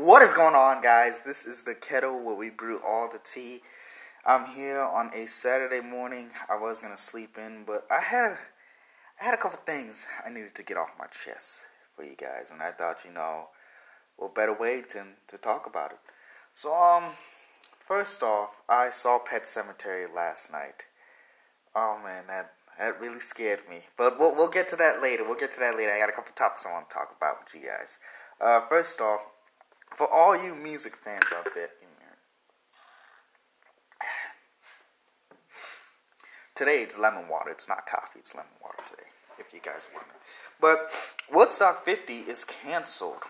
What is going on, guys? This is the kettle where we brew all the tea. I'm here on a Saturday morning. I was gonna sleep in, but I had a, I had a couple things I needed to get off my chest for you guys, and I thought, you know, what better way to talk about it. So, um, first off, I saw Pet Sematary last night. Oh man, that that really scared me. But we'll we'll get to that later. We'll get to that later. I got a couple topics I want to talk about with you guys. Uh, first off, for all you music fans out there, today it's lemon water. It's not coffee. It's lemon water today. If you guys want it. But Woodstock 50 is canceled.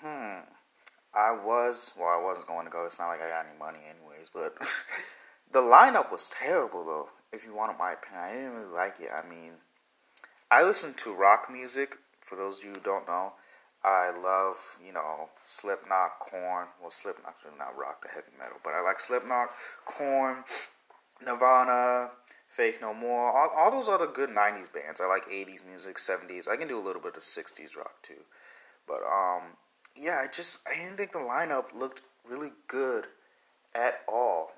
Hmm. I was well. I wasn't going to go. It's not like I got any money, anyways. But the lineup was terrible, though. If you wanted my opinion, I didn't really like it. I mean, I listen to rock music. For those of you who don't know, I love, you know, Slipknot, Korn. Well, Slipknot's really not rock, the heavy metal, but I like Slipknot, Korn, Nirvana, Faith No More, all, all those other good 90s bands. I like 80s music, 70s. I can do a little bit of 60s rock too. But, um, yeah, I just, I didn't think the lineup looked really good at all.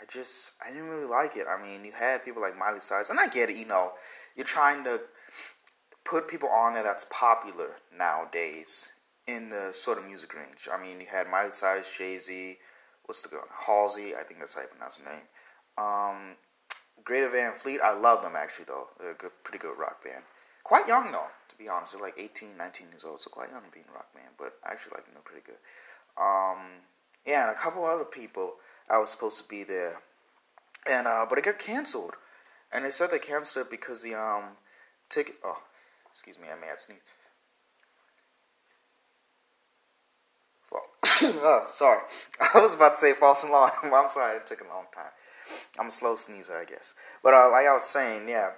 I just, I didn't really like it. I mean, you had people like Miley Cyrus, and I get it, you know, you're trying to put people on there that's popular nowadays in the sort of music range. I mean, you had Miley Cyrus, Jay Z, what's the girl? Halsey, I think that's how you pronounce her name. Um, Greta Van Fleet, I love them actually though. They're a good, pretty good rock band. Quite young though, to be honest. They're like 18, 19 years old, so quite young to be a rock band. But I actually like them. They're pretty good. Um, yeah, and a couple other people I was supposed to be there, and uh, but it got canceled. And they said they canceled it because the um ticket. Oh, Excuse me, I may have sneezed. oh, sorry. I was about to say false alarm. I'm sorry, it took a long time. I'm a slow sneezer, I guess. But uh, like I was saying, yeah,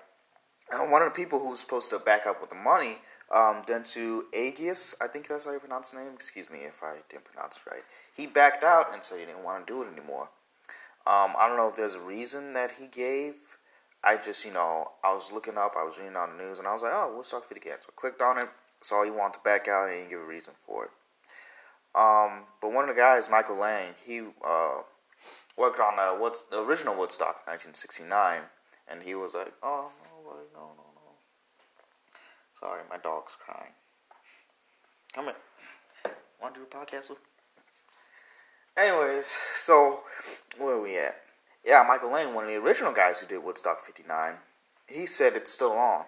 uh, one of the people who was supposed to back up with the money, um, Dentsu Aegis, I think that's how you pronounce the name. Excuse me if I didn't pronounce it right. He backed out and said he didn't want to do it anymore. Um, I don't know if there's a reason that he gave I just, you know, I was looking up, I was reading on the news, and I was like, oh, Woodstock 50 Cats. So I clicked on it, saw he wanted to back out, and he didn't give a reason for it. Um, but one of the guys, Michael Lang, he uh, worked on uh, what's the original Woodstock, 1969, and he was like, oh, no, no, no, no. Sorry, my dog's crying. Come in. Want to do a podcast with? Anyways, so where are we at? Yeah, Michael Lang, one of the original guys who did Woodstock 59, he said it's still on.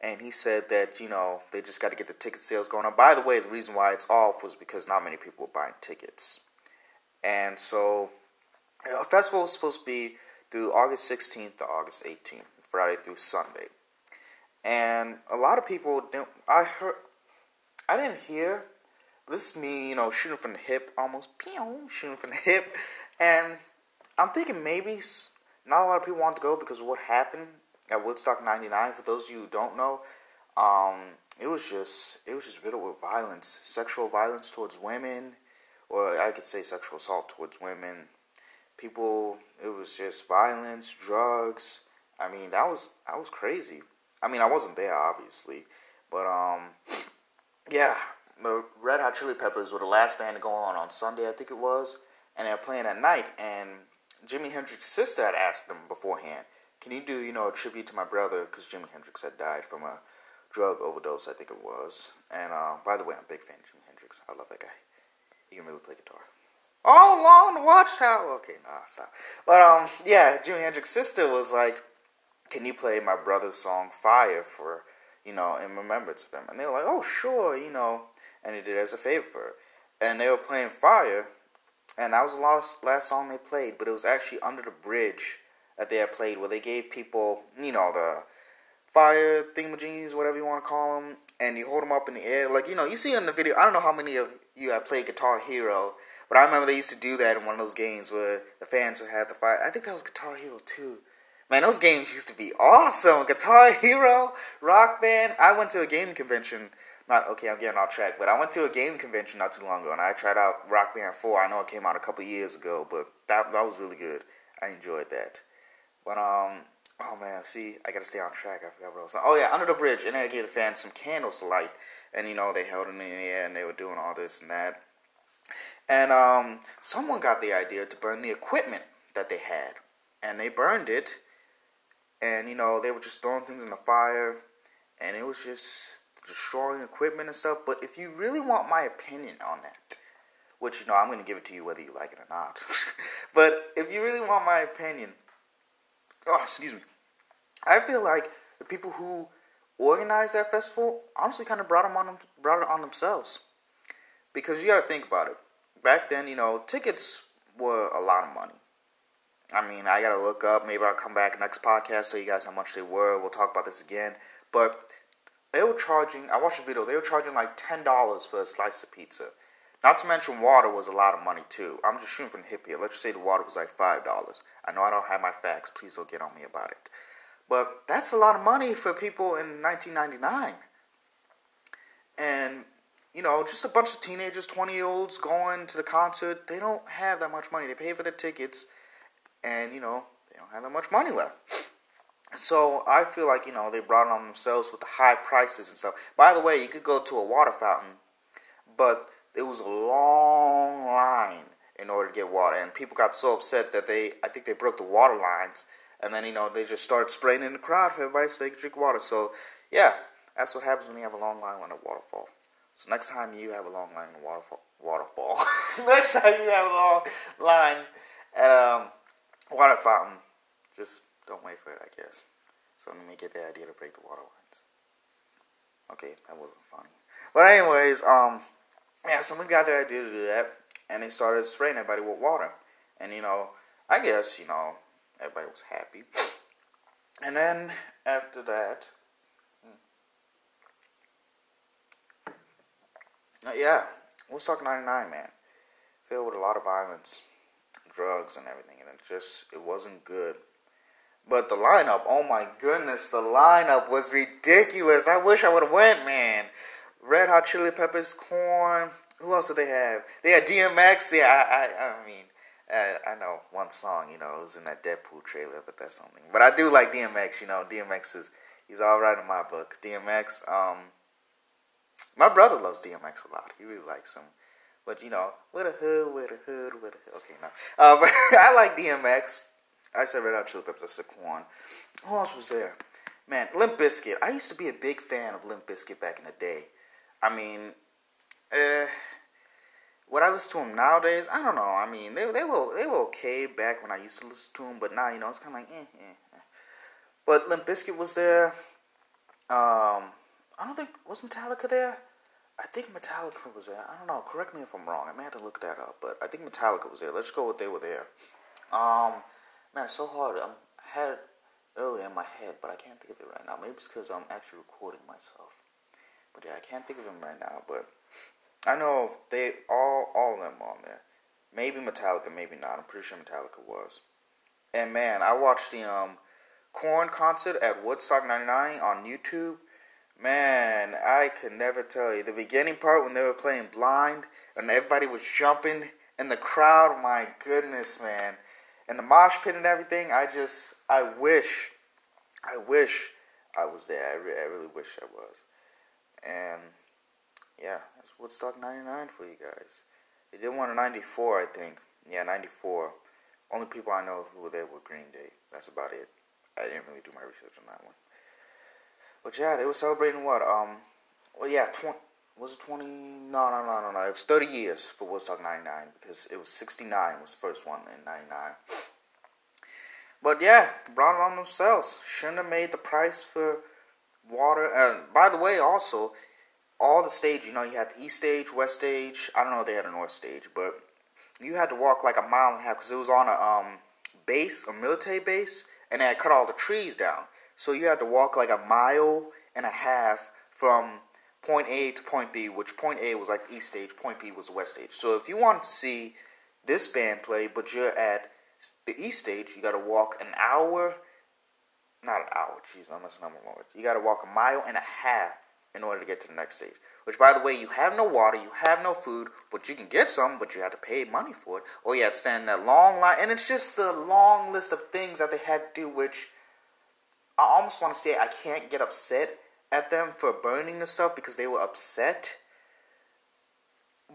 And he said that, you know, they just got to get the ticket sales going on. By the way, the reason why it's off was because not many people were buying tickets. And so, you know, a festival was supposed to be through August 16th to August 18th, Friday through Sunday. And a lot of people didn't, I heard, I didn't hear, this is me, you know, shooting from the hip, almost, pew, shooting from the hip. And I'm thinking maybe not a lot of people want to go because what happened at Woodstock '99. For those of you who don't know, um, it was just it was just riddled with violence, sexual violence towards women, or I could say sexual assault towards women. People, it was just violence, drugs. I mean, that was that was crazy. I mean, I wasn't there obviously, but um, yeah, the Red Hot Chili Peppers were the last band to go on on Sunday, I think it was, and they're playing at night and Jimi Hendrix's sister had asked him beforehand, "Can you do, you know, a tribute to my brother?" Because Jimi Hendrix had died from a drug overdose, I think it was. And uh, by the way, I'm a big fan of Jimi Hendrix. I love that guy. He can really play guitar. All along the watchtower. Okay, nah, stop. But um, yeah, Jimi Hendrix's sister was like, "Can you play my brother's song Fire for, you know, in remembrance of him?" And they were like, "Oh, sure, you know." And he did it as a favor. And they were playing Fire and that was the last last song they played, but it was actually under the bridge that they had played, where they gave people, you know, the fire thingamajiggies, whatever you want to call them, and you hold them up in the air, like you know, you see in the video. I don't know how many of you have played Guitar Hero, but I remember they used to do that in one of those games where the fans would have the fire. I think that was Guitar Hero 2. Man, those games used to be awesome. Guitar Hero, Rock Band. I went to a game convention not okay. I'm getting off track, but I went to a game convention not too long ago, and I tried out Rock Band Four. I know it came out a couple years ago, but that that was really good. I enjoyed that. But um, oh man, see, I gotta stay on track. I forgot what else. Oh yeah, Under the Bridge, and they gave the fans some candles to light, and you know they held them in the air and they were doing all this and that. And um, someone got the idea to burn the equipment that they had, and they burned it. And you know they were just throwing things in the fire, and it was just destroying equipment and stuff. But if you really want my opinion on that, which you know I'm going to give it to you whether you like it or not. but if you really want my opinion, oh excuse me, I feel like the people who organized that festival honestly kind of brought them on them, brought it on themselves because you got to think about it. Back then, you know, tickets were a lot of money. I mean, I got to look up. Maybe I'll come back next podcast so you guys how much they were. We'll talk about this again. But they were charging. I watched the video. They were charging like ten dollars for a slice of pizza. Not to mention water was a lot of money too. I'm just shooting from the hip here. Let's just say the water was like five dollars. I know I don't have my facts. Please don't get on me about it. But that's a lot of money for people in 1999. And you know, just a bunch of teenagers, 20 year olds going to the concert. They don't have that much money. They pay for the tickets, and you know, they don't have that much money left. So I feel like you know they brought it on themselves with the high prices and stuff. By the way, you could go to a water fountain, but it was a long line in order to get water, and people got so upset that they I think they broke the water lines, and then you know they just started spraying in the crowd for everybody so they could drink water. So yeah, that's what happens when you have a long line on a waterfall. So next time you have a long line in a waterfall, waterfall. next time you have a long line at a um, water fountain, just don't wait for it, I guess. So let me get the idea to break the water lines. Okay, that wasn't funny. But anyways, um, yeah, someone got the idea to do that, and they started spraying everybody with water. And you know, I guess you know everybody was happy. And then after that, hmm, uh, yeah, Woodstock '99, man, filled with a lot of violence, drugs, and everything, and it just it wasn't good. But the lineup, oh my goodness, the lineup was ridiculous. I wish I would have went, man. Red Hot Chili Peppers, Korn. Who else did they have? They had DMX. Yeah, I, I, I mean, I, I know one song. You know, it was in that Deadpool trailer, but that's something. But I do like DMX. You know, DMX is he's all right in my book. DMX. Um, my brother loves DMX a lot. He really likes him. But you know, with a hood, with a hood, with a hood. Okay, no. Uh, but I like DMX. I said Red Hot Chili Peppers. I said Korn. Who else was there? Man, Limp Bizkit. I used to be a big fan of Limp Bizkit back in the day. I mean, uh, would I listen to them nowadays? I don't know. I mean, they they were they were okay back when I used to listen to them, but now you know it's kind of like eh, eh, eh. But Limp Bizkit was there. Um, I don't think was Metallica there. I think Metallica was there. I don't know. Correct me if I'm wrong. I may have to look that up, but I think Metallica was there. Let's go with they were there. Um, man, it's so hard. I'm, I had it earlier in my head, but I can't think of it right now. Maybe it's because I'm actually recording myself. But yeah, I can't think of him right now. But I know they all all of them on there. Maybe Metallica, maybe not. I'm pretty sure Metallica was. And man, I watched the um Korn concert at Woodstock '99 on YouTube. Man, I could never tell you the beginning part when they were playing Blind and everybody was jumping in the crowd. My goodness, man, and the mosh pit and everything. I just, I wish, I wish I was there. I, re- I really wish I was. And yeah, that's Woodstock 99 for you guys. They did one in 94, I think. Yeah, 94. Only people I know who were there were Green Day. That's about it. I didn't really do my research on that one. But yeah, they were celebrating what? Um, well, yeah, 20, was it 20? No, no, no, no, no. It was 30 years for Woodstock 99 because it was 69 was the first one in 99. But yeah, brought it on themselves. Shouldn't have made the price for water. And by the way, also, all the stage, you know, you had the east stage, west stage. I don't know if they had a north stage, but you had to walk like a mile and a half because it was on a um, base, a military base, and they had cut all the trees down. So you had to walk like a mile and a half from point A to point B, which point A was like east stage, point B was west stage. So if you want to see this band play, but you're at the east stage, you got to walk an hour not an hour, jeez, I'm messing up my words. You gotta walk a mile and a half in order to get to the next stage. Which, by the way, you have no water, you have no food, but you can get some, but you have to pay money for it. Or you have to stand in that long line, and it's just a long list of things that they had to do, which I almost want to say I can't get upset at them for burning the stuff because they were upset.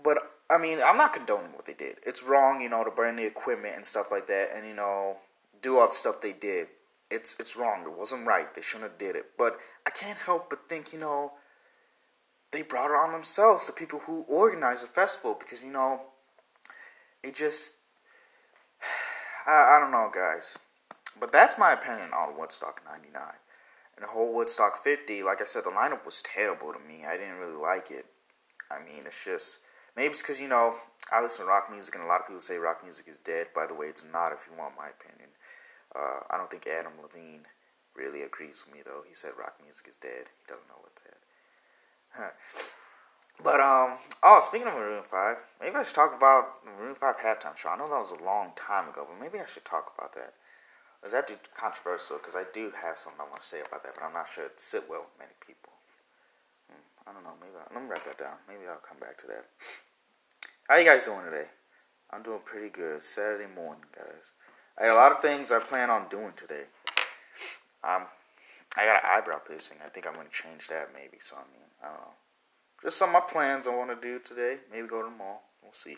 But I mean, I'm not condoning what they did. It's wrong, you know, to burn the equipment and stuff like that, and you know, do all the stuff they did. It's it's wrong. It wasn't right. They shouldn't have did it. But I can't help but think, you know, they brought it on themselves, the people who organized the festival, because you know, it just, I, I don't know, guys. But that's my opinion on Woodstock '99 and the whole Woodstock 50. Like I said, the lineup was terrible to me. I didn't really like it. I mean, it's just maybe it's because you know I listen to rock music, and a lot of people say rock music is dead. By the way, it's not. If you want my opinion, uh, I don't think Adam Levine really agrees with me though. He said rock music is dead. He doesn't know what's dead. But um, oh, speaking of Maroon Five, maybe I should talk about Maroon Five halftime show. I know that was a long time ago, but maybe I should talk about that. Is that controversial? Because I do have something I want to say about that, but I'm not sure it'd sit well with many people. I don't know. Maybe I'll, let me write that down. Maybe I'll come back to that. How you guys doing today? I'm doing pretty good. Saturday morning, guys. I got a lot of things I plan on doing today. Um, I got an eyebrow piercing. I think I'm gonna change that maybe. So I mean, I don't know. Just some of my plans I want to do today. Maybe go to the mall. We'll see.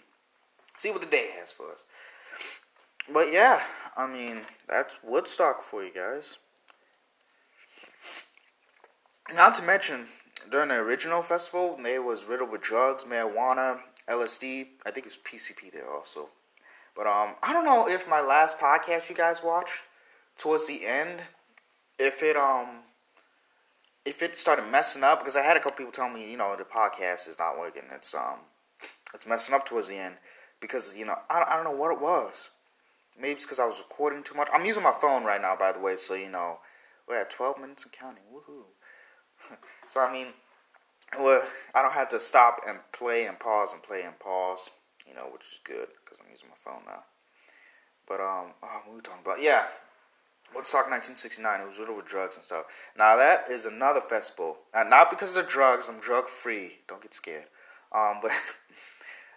See what the day has for us. But yeah, I mean that's Woodstock for you guys. Not to mention, during the original festival, they was riddled with drugs, marijuana, LSD. I think it was PCP there also. But um, I don't know if my last podcast you guys watched towards the end, if it um, if it started messing up because I had a couple people tell me, you know, the podcast is not working. It's um, it's messing up towards the end because you know I I don't know what it was. Maybe it's because I was recording too much. I'm using my phone right now, by the way, so you know we're at 12 minutes and counting. Woohoo! so I mean, well, I don't have to stop and play and pause and play and pause, you know, which is good because I'm using my phone now. But um, oh, what were we talking about? Yeah, Woodstock 1969. It was riddled with drugs and stuff. Now that is another festival. Now, not because of the drugs. I'm drug free. Don't get scared. Um, but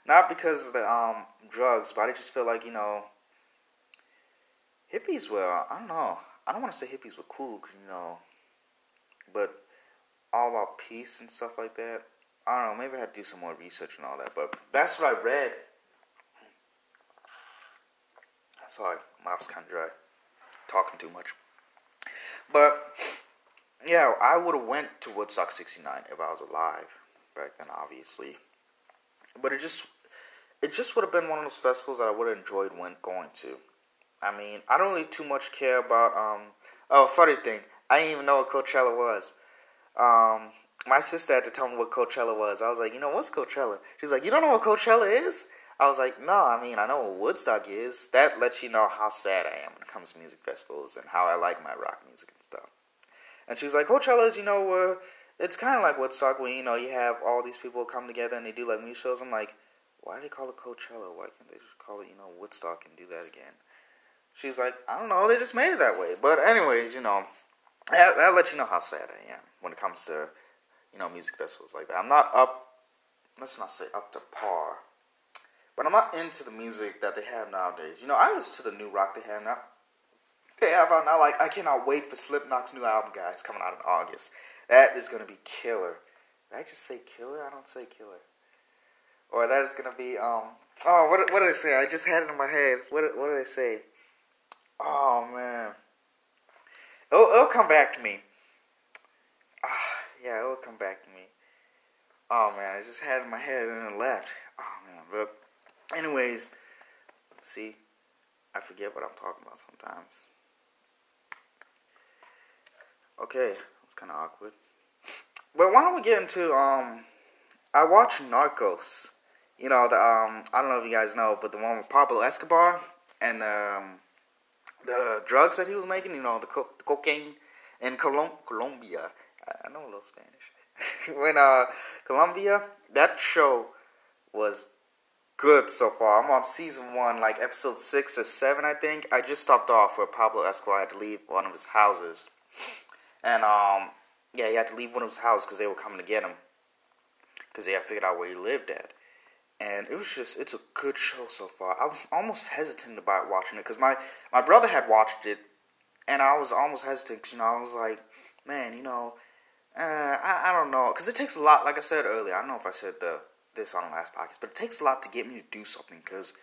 not because of the um drugs, but I just feel like you know hippies were. I don't know. I don't want to say hippies were cool, cause, you know, but all about peace and stuff like that. I don't know. Maybe I had to do some more research and all that, but that's what I read. Sorry, my mouth's kind of dry. Talking too much. But yeah, I would have went to Woodstock '69 if I was alive back then, obviously. But it just it just would have been one of those festivals that I would have enjoyed when going to. I mean, I don't really too much care about um. Oh, funny thing, I didn't even know what Coachella was um, my sister had to tell me what Coachella was. I was like, you know, what's Coachella? She's like, you don't know what Coachella is? I was like, no, I mean, I know what Woodstock is. That lets you know how sad I am when it comes to music festivals and how I like my rock music and stuff. And she was like, Coachella is, you know, uh, it's kind of like Woodstock where, you know, you have all these people come together and they do like music shows. I'm like, why do they call it Coachella? Why can't they just call it, you know, Woodstock and do that again? She's like, I don't know, they just made it that way. But anyways, you know, that, that lets you know how sad I am when it comes to, you know, music festivals like that. I'm not up, let's not say up to par, but I'm not into the music that they have nowadays. You know, I listen to the new rock they have now. They have out now, like, I cannot wait for Slipknot's new album, guys, coming out in August. That is going to be killer. Did I just say killer? I don't say killer. Or that is going to be, um, oh, what, what did I say? I just had it in my head. What, what did I say? Oh, man. It'll, it'll come back to me. Ah, yeah, it will come back to me. Oh man, I just had it in my head and then left. Oh man, but anyways, see, I forget what I'm talking about sometimes. Okay, it's kind of awkward. But why don't we get into um? I watched Narcos. You know the um. I don't know if you guys know, but the one with Pablo Escobar and um, the drugs that he was making. You know the, co- the cocaine in Colom- Colombia. I know a little Spanish. when uh Colombia, that show was good so far. I'm on season one, like episode six or seven, I think. I just stopped off where Pablo Escobar had to leave one of his houses, and um, yeah, he had to leave one of his houses because they were coming to get him because they had figured out where he lived at. And it was just, it's a good show so far. I was almost hesitant about watching it because my, my brother had watched it, and I was almost hesitant because, you know, I was like, man, you know, uh, I, I don't know, because it takes a lot. Like I said earlier, I don't know if I said the this on the last podcast, but it takes a lot to get me to do something because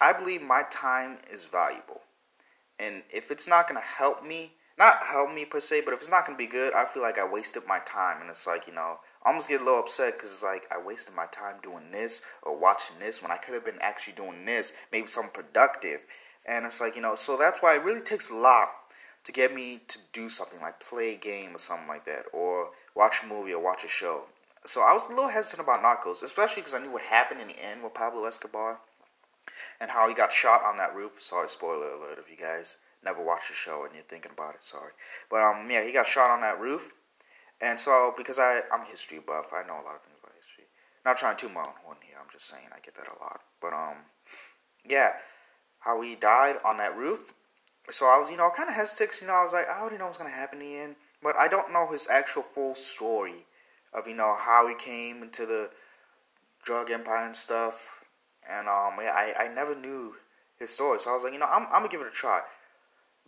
I believe my time is valuable. And if it's not to help me, not help me per se, but if it's not to be good, I feel like I wasted my time. And it's like, you know, I almost get a little upset because it's like I wasted my time doing this or watching this when I could have been actually doing this, maybe something productive. And it's like, you know, so that's why it really takes a lot to get me to do something like play a game or something like that, or watch a movie or watch a show. So I was a little hesitant about Narcos, especially because I knew what happened in the end with Pablo Escobar and how he got shot on that roof. Sorry, spoiler alert if you guys never watched the show and you're thinking about it. Sorry, but um, yeah, he got shot on that roof, and so because I I'm a history buff, I know a lot of things about history. Not trying to my own horn here. I'm just saying I get that a lot. But um, yeah, how he died on that roof. So I was, you know, kind of hesitant. You know, I was like, I already know what's gonna happen in the end, but I don't know his actual full story of you know how he came into the drug empire and stuff. And um, yeah, I, I never knew his story, so I was like, you know, I'm, I'm gonna give it a try.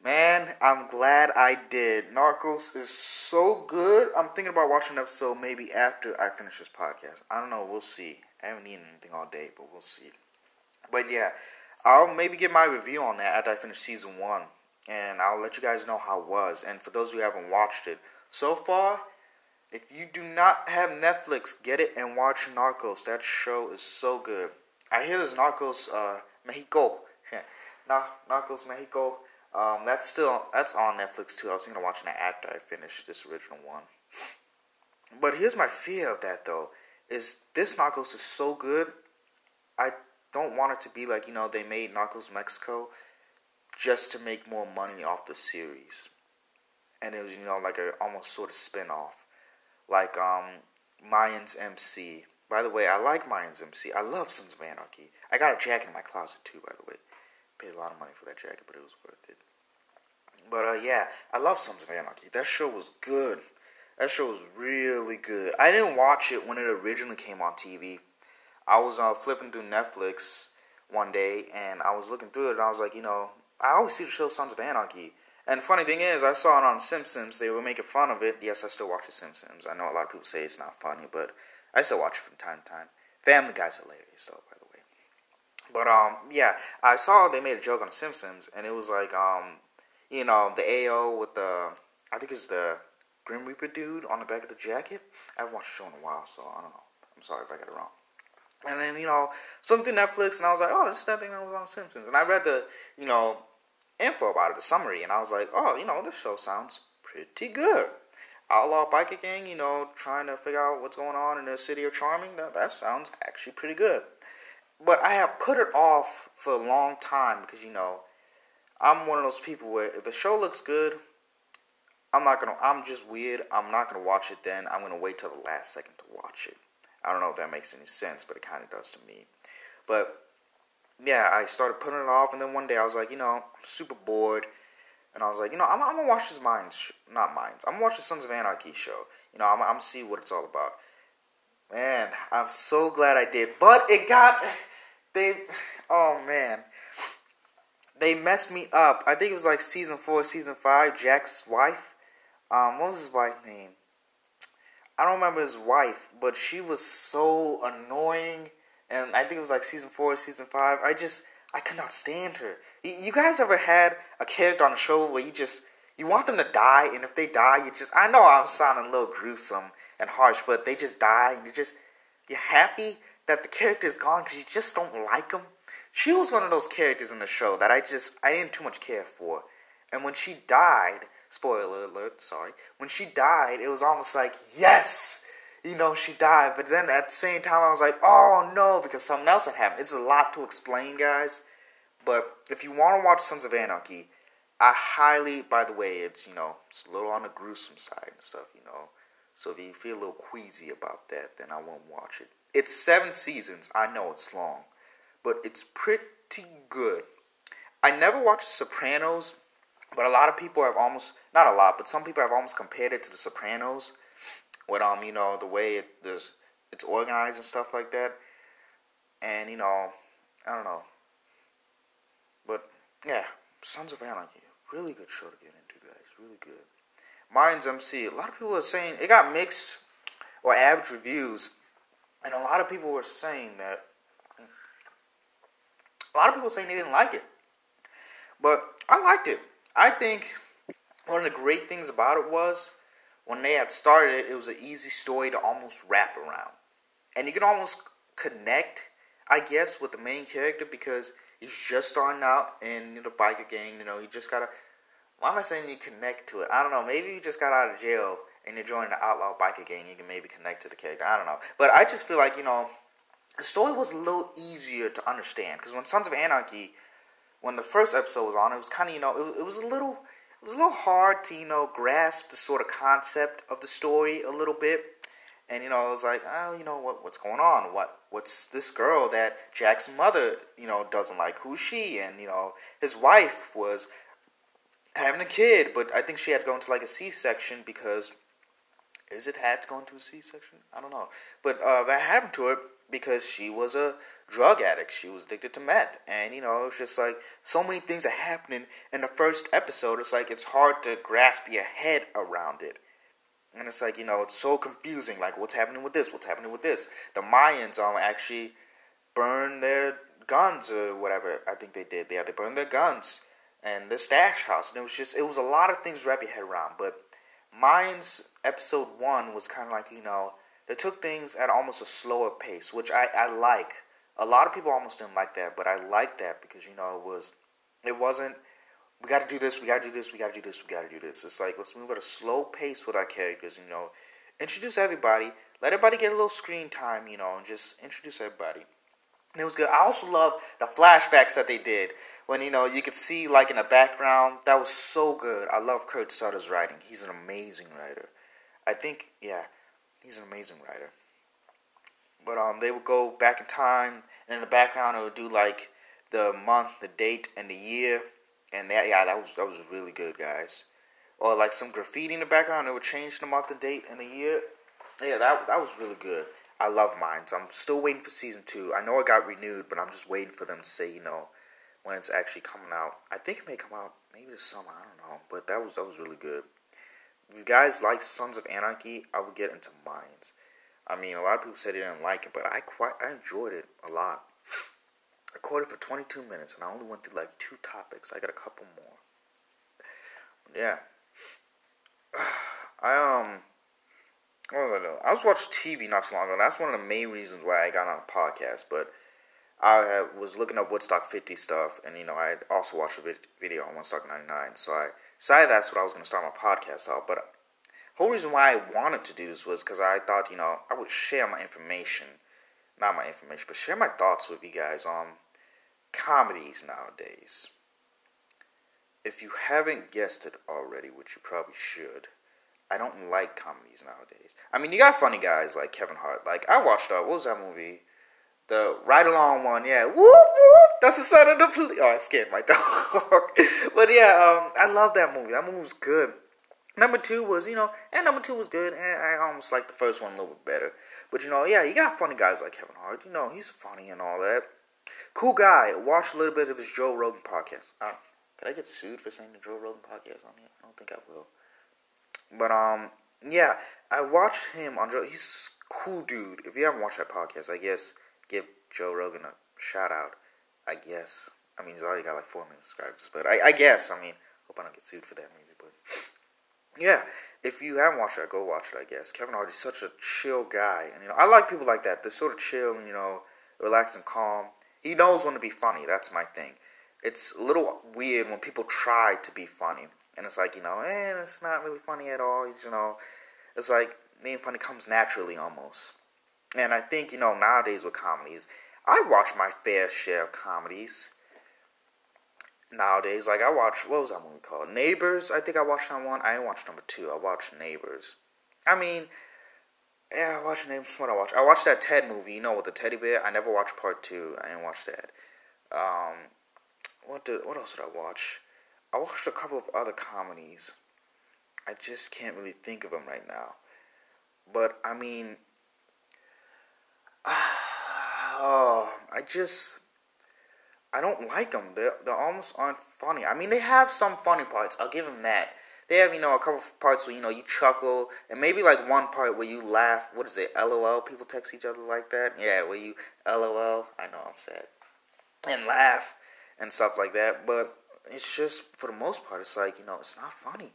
Man, I'm glad I did. Narcos is so good. I'm thinking about watching an episode maybe after I finish this podcast. I don't know. We'll see. I haven't eaten anything all day, but we'll see. But yeah, I'll maybe get my review on that after I finish season one, and I'll let you guys know how it was. And for those who haven't watched it, so far if you do not have Netflix, get it and watch Narcos. That show is so good. I hear there's Narcos uh, Mexico. Narcos Mexico. Um, that's still that's on Netflix too. I was gonna watch that after I finished this original one. But here's my fear of that though: is this Narcos is so good, I don't want it to be like you know they made Narcos Mexico just to make more money off the series, and it was you know like a almost sort of spin off like um, Mayans MC. By the way, I like Mayans MC. I love Sons of Anarchy. I got a jacket in my closet too, by the way. Paid a lot of money for that jacket, but it was worth it. But uh, yeah, I love Sons of Anarchy. That show was good. That show was really good. I didn't watch it when it originally came on TV. I was uh, flipping through Netflix one day and I was looking through it and I was like, you know, I always see the show Sons of Anarchy. And funny thing is, I saw it on Simpsons. They were making fun of it. Yes, I still watch The Simpsons. I know a lot of people say it's not funny, but I still watch it from time to time. Family Guy's hilarious, though. But um, yeah, I saw they made a joke on The Simpsons, and it was like um, you know, the AO with the I think it's the Grim Reaper dude on the back of the jacket. I haven't watched the show in a while, so I don't know. I'm sorry if I got it wrong. And then you know something Netflix, and I was like, oh, this is that thing that was on Simpsons. And I read the you know info about it, the summary, and I was like, oh, you know, this show sounds pretty good. Outlaw Biker Gang, you know, trying to figure out what's going on in the city of Charming, that, that sounds actually pretty good. But I have put it off for a long time because, you know, I'm one of those people where if a show looks good, I'm not gonna, I'm just weird, I'm not gonna watch it then, I'm gonna wait till the last second to watch it. I don't know if that makes any sense, but it kind of does to me. But yeah, I started putting it off, and then one day I was like, you know, I'm super bored, and I was like, you know, I'm, I'm gonna watch this Minds, sh- not Minds, I'm gonna watch the Sons of Anarchy show. You know, I'm, I'm see what it's all about. Man, I'm so glad I did, but it got they, oh man, they messed me up. I think it was like season four, season five. Jack's wife, um, what was his wife name? I don't remember his wife, but she was so annoying and I think it was like season four, season five. I just I could not stand her. You guys ever had a character on a show where you just you want them to die, and if they die, you just I know I'm sounding a little gruesome and harsh, but they just die, and you just you're happy that the character is gone because you just don't like them. She was one of those characters in the show that I just I didn't too much care for, and when she died, spoiler alert, sorry, when she died, it was almost like yes you know, she died. But then at the same time, I was like, oh no, because something else had happened. It's a lot to explain, guys. But if you want to watch Sons of Anarchy, I highly, by the way, it's, you know, it's a little on the gruesome side and stuff, you know. So if you feel a little queasy about that, then I won't watch it. It's seven seasons. I know it's long, but it's pretty good. I never watched Sopranos, but a lot of people have almost, not a lot, but some people have almost compared it to The Sopranos with um you know the way it does it's organized and stuff like that and you know i don't know but yeah sons of anarchy really good show to get into guys really good Mayans MC a lot of people are saying it got mixed or average reviews And a lot of people were saying that. A lot of people saying they didn't like it. But I liked it. I think one of the great things about it was when they had started it, it was an easy story to almost wrap around. And you can almost connect, I guess, with the main character because he's just starting out in the biker gang. You know, he just gotta. Why am I saying you connect to it? I don't know. Maybe you just got out of jail and you're joining the outlaw biker gang. You can maybe connect to the character. I don't know. But I just feel like you know, the story was a little easier to understand because when Sons of Anarchy, when the first episode was on, it was kind of you know, it, it was a little. It was a little hard to, you know, grasp the sort of concept of the story a little bit and you know, I was like, oh, you know, what what's going on? What what's this girl that Jack's mother, you know, doesn't like? Who's she? And you know, his wife was having a kid, but I think she had to go into like a C-section because is it had to go into a C-section? I don't know, but uh, that happened to her because she was a drug addict. She was addicted to meth, and you know, it's just like so many things are happening in the first episode. It's like it's hard to grasp your head around it. And it's like, you know, it's so confusing. Like, what's happening with this? What's happening with this? The Mayans um actually burned their guns or whatever. I think they did. Yeah, they burned their guns and the stash house. And it was just, it was a lot of things to wrap your head around. But Mayans episode one was kind of like, you know, they took things at almost a slower pace, which I, I like. A lot of people almost didn't like that, but I like that because, you know, it was, it wasn't we got to do this, we got to do this, we got to do this, we got to do this. It's like let's move at a slow pace with our characters, you know. Introduce everybody, let everybody get a little screen time, you know, and just introduce everybody. And it was good. I also love the flashbacks that they did when you know you could see like in the background. That was so good. I love Kurt Sutter's writing. He's an amazing writer. I think yeah, he's an amazing writer. But um, they would go back in time, and in the background it would do like the month, the date, and the year and that yeah, that was that was really good, guys. Or like some graffiti in the background, it would change the month and date and the year. Yeah, that that was really good. I love mine. So I'm still waiting for season two. I know it got renewed, but I'm just waiting for them to say, you know, when it's actually coming out. I think it may come out maybe this summer. I don't know, but that was that was really good. If you guys like Sons of Anarchy, I would get into Mayans. I mean, a lot of people said they didn't like it, but I quite I enjoyed it a lot I recorded for 22 minutes and I only went through like two topics. I got a couple more. Yeah. I um? I was watching TV not so long ago. That's one of the main reasons why I got on a podcast. But I was looking up Woodstock 50 stuff, and you know I also watched a video on Woodstock 99. So I decided that's what I was going to start my podcast out. But whole reason why I wanted to do this was because I thought you know I would share my information, not my information, but share my thoughts with you guys on comedies nowadays. If you haven't guessed it already, which you probably should, I don't like comedies nowadays. I mean, you got funny guys like Kevin Hart. Like I watched uh, what was that movie? The Ride Along one, yeah. Whoop whoop. That's the son of the police. Oh, I scared my dog. but yeah, um, I love that movie. That movie was good. Number two was, you know, and number two was good, and I almost like the first one a little bit better. But you know, yeah, you got funny guys like Kevin Hart. You know, he's funny and all that. Cool guy. Watch a little bit of his Joe Rogan podcast. Uh, could I get sued for saying the Joe Rogan podcast on here? I don't think I will. But um, yeah, I watched him on Joe. He's cool dude. If you haven't watched that podcast, I guess give Joe Rogan a shout out. I guess. I mean, he's already got like four million subscribers, but I, I guess. I mean, hope I don't get sued for that maybe. But yeah, if you haven't watched it, go watch it. I guess Kevin Hart is such a chill guy, and you know I like people like that. They're sort of chill and you know relaxed and calm. He knows when to be funny. That's my thing. It's a little weird when people try to be funny, and it's like you know, eh, it's not really funny at all. You know, it's like being funny comes naturally almost. And I think you know nowadays with comedies, I watch my fair share of comedies. Nowadays, like I watch what was that movie called? Neighbors. I think I watched that one. I didn't watch number two. I watched Neighbors. I mean, yeah, I watched names. What I watched, I watched that Ted movie. You know, with the teddy bear. I never watched part two. I didn't watch that. Um, what did what else did I watch? I watched a couple of other comedies. I just can't really think of them right now. But I mean, oh, I just I don't like them. They they almost aren't funny. I mean, they have some funny parts. I'll give them that. they have you know a couple parts where you know you chuckle and maybe like one part where you laugh. What is it? LOL. People text each other like that. Yeah, where you LOL. I know I'm sad and laugh and stuff like that. But it's just for the most part, it's like you know it's not funny.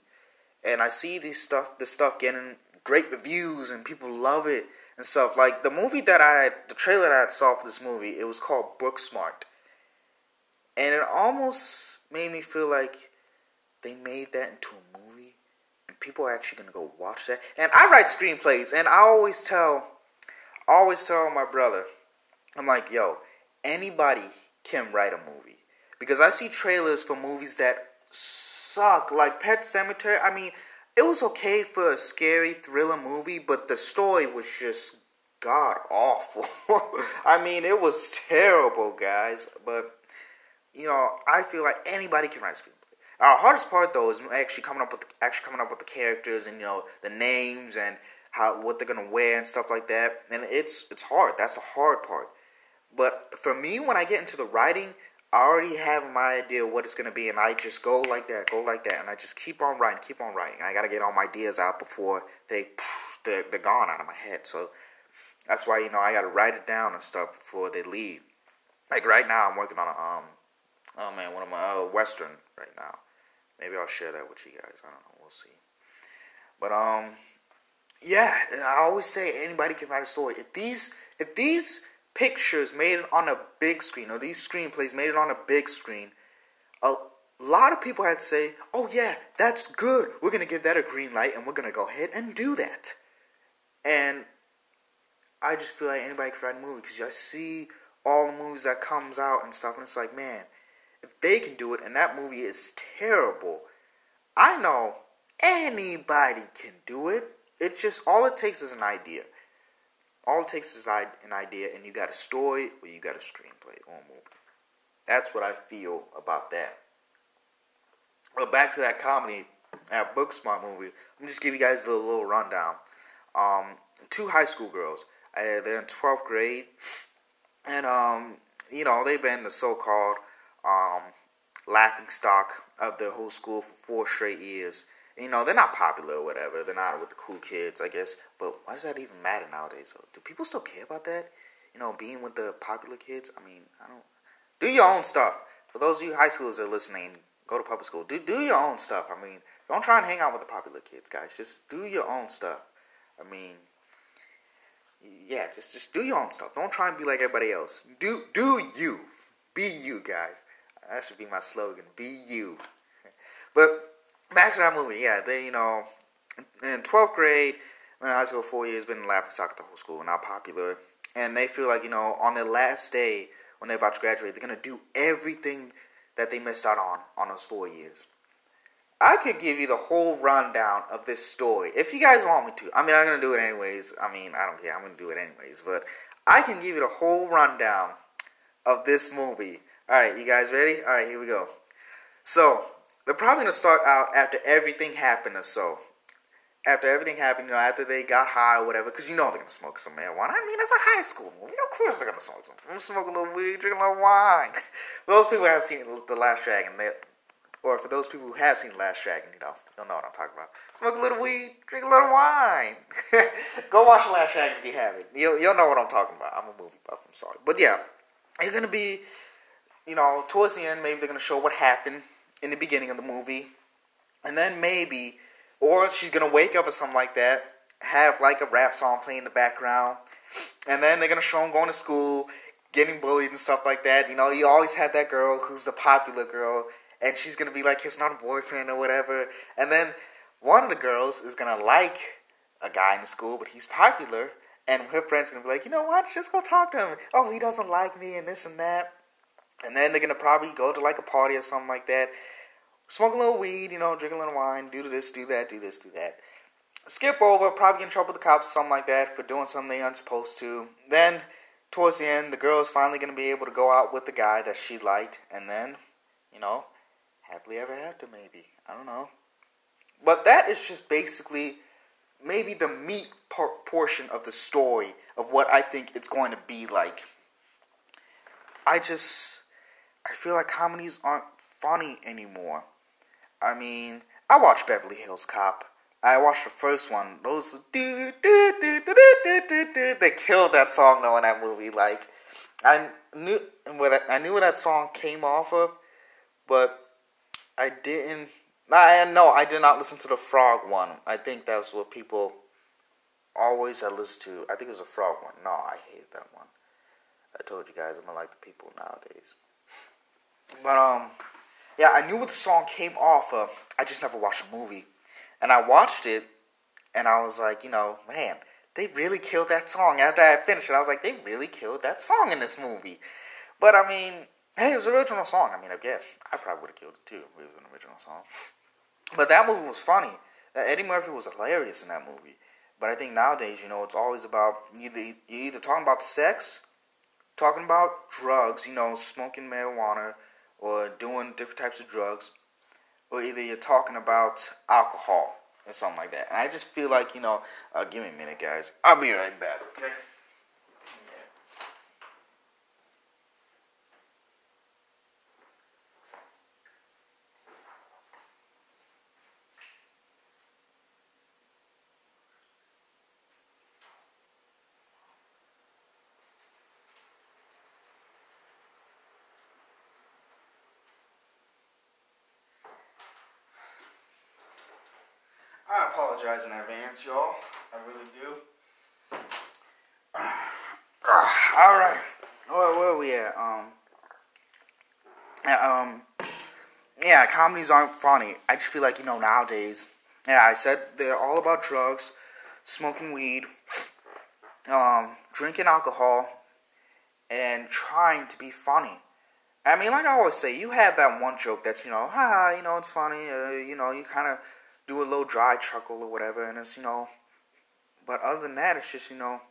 And I see these stuff, this stuff getting great reviews and people love it and stuff. Like the movie that I, the trailer that I saw for this movie, it was called Booksmart, and it almost made me feel like they made that into a movie, and people are actually gonna go watch that. And I write screenplays, and I always tell, always tell my brother, I'm like, yo, anybody can write a movie because I see trailers for movies that suck, like Pet Sematary. I mean it was okay for a scary thriller movie, but the story was just god awful. I mean, it was terrible, guys. But you know, I feel like anybody can write a screenplay. Our hardest part though is actually coming up with the, actually coming up with the characters and you know the names and how what they're gonna wear and stuff like that. And it's it's hard. That's the hard part. But for me, when I get into the writing, I already have my idea what it's gonna be, and I just go like that, go like that, and I just keep on writing, keep on writing. I gotta get all my ideas out before they they're, they're gone out of my head. So that's why you know I gotta write it down and stuff before they leave. Like right now, I'm working on a um, oh man, one of my uh, western right now. Maybe I'll share that with you guys. I don't know. We'll see. But um, yeah, I always say anybody can write a story. If these if these pictures made on a big screen, or these screenplays made it on a big screen, a lot of people had to say, oh, yeah, that's good. We're to give that a green light, and we're to go ahead and do that. And I just feel like anybody can write a movie because I see all the movies that comes out and stuff, and it's like, man, if they can do it, and that movie is terrible, I know anybody can do it. It's just all it takes is an idea. All it takes is an idea, and you got a story or you got a screenplay or a movie. That's what I feel about that. But back to that comedy, that Booksmart movie. Let me just give you guys a little, rundown. Um, two high school girls. Uh, they're in 12th grade, and um, you know they've been the so-called um, laughing stock of the whole school for four straight years you know, they're not popular or whatever. They're not with the cool kids, I guess. But why does that even matter nowadays? Though? Do people still care about that? You know, being with the popular kids? I mean, I don't. Do your own stuff. For those of you high schoolers that are listening, go to public school. Do do your own stuff. I mean, don't try and hang out with the popular kids, guys. Just do your own stuff. I mean, yeah, just just do your own stuff. Don't try and be like everybody else. Do do you. Be you, guys. That should be my slogan. Be you. But to that movie. Yeah, they you know in twelfth grade, in high school, four years, been laughing stock at the whole school, not popular, and they feel like you know on their last day when they're about to graduate, they're gonna do everything that they missed out on on those four years. I could give you the whole rundown of this story if you guys want me to. I mean, I'm gonna do it anyways. I mean, I don't care. I'm gonna do it anyways. But I can give you the whole rundown of this movie. All right, you guys ready? All right, here we go. So they're probably gonna start out after everything happened or so. After everything happened, you know, after they got high or whatever, because you know they're gonna smoke some marijuana. I mean, it's a high school movie. Of course they're gonna smoke some. I'm smoking a little weed, drinking a little wine. those people have seen The Last Dragon, they, or for those people who have seen The Last Dragon, you know, you'll know what I'm talking about. Smoke a little weed, drink a little wine. Go watch The Last Dragon if you haven't. You'll, you'll know what I'm talking about. I'm a movie buff. I'm sorry, but yeah, you're gonna be, you know, towards the end, maybe they're gonna show what happened in the beginning of the movie, and then maybe, or she's gonna wake up or something like that, have like a rap song playing in the background, and then they're gonna show him going to school, getting bullied and stuff like that. You know, you always have that girl who's the popular girl, and she's gonna be like his not boyfriend or whatever, and then one of the girls is gonna like a guy in the school, but he's popular. And her friend's gonna be like, you know what? Just go talk to him. Oh, he doesn't like me and this and that. And then they're gonna probably go to like a party or something like that, smoke a little weed, you know, drink a little wine, do this, do that, do this, do that. Skip over, probably get in trouble with the cops, something like that, for doing something they aren't supposed to. Then, towards the end, the girl is finally gonna be able to go out with the guy that she liked, and then, you know, happily ever after, maybe. I don't know. But that is just basically maybe the meat portion of the story of what I think it's going to be like. I just I feel like comedies aren't funny anymore. I mean, I watched Beverly Hills Cop. I watched the first one. Those do do do do do do do. They killed that song though in that movie. Like I knew where that, I knew where that song came off of, but I didn't. I no, I did not listen to the Frog one. I think that's what people always had listened to. I think it was a Frog one. No, I hated that one. I told you guys I'm gonna like the people nowadays. But um, yeah, I knew what the song came off of. I just never watched the movie, and I watched it, and I was like, you know, man, they really killed that song. After I finished it, I was like, they really killed that song in this movie. But I mean, hey, it was an original song. I mean, I guess I probably would have killed it too if it was an original song. But that movie was funny. Eddie Murphy was hilarious in that movie. But I think nowadays, you know, it's always about either you either talking about sex, talking about drugs, you know, smoking marijuana, or doing different types of drugs, or either you're talking about alcohol or something like that. And I just feel like, you know, uh, give me a minute, guys. I'll be right back, okay? I apologize in advance, y'all. I really do. All right, where, where are we at? Um, um, yeah, comedies aren't funny. I just feel like you know nowadays. Yeah, I said they're all about drugs, smoking weed, um, drinking alcohol, and trying to be funny. I mean, like I always say, you have that one joke that you know, ha, you know, it's funny. Uh, you know, you kind of do a little dry chuckle or whatever, and it's you know. But other than that, it's just you know,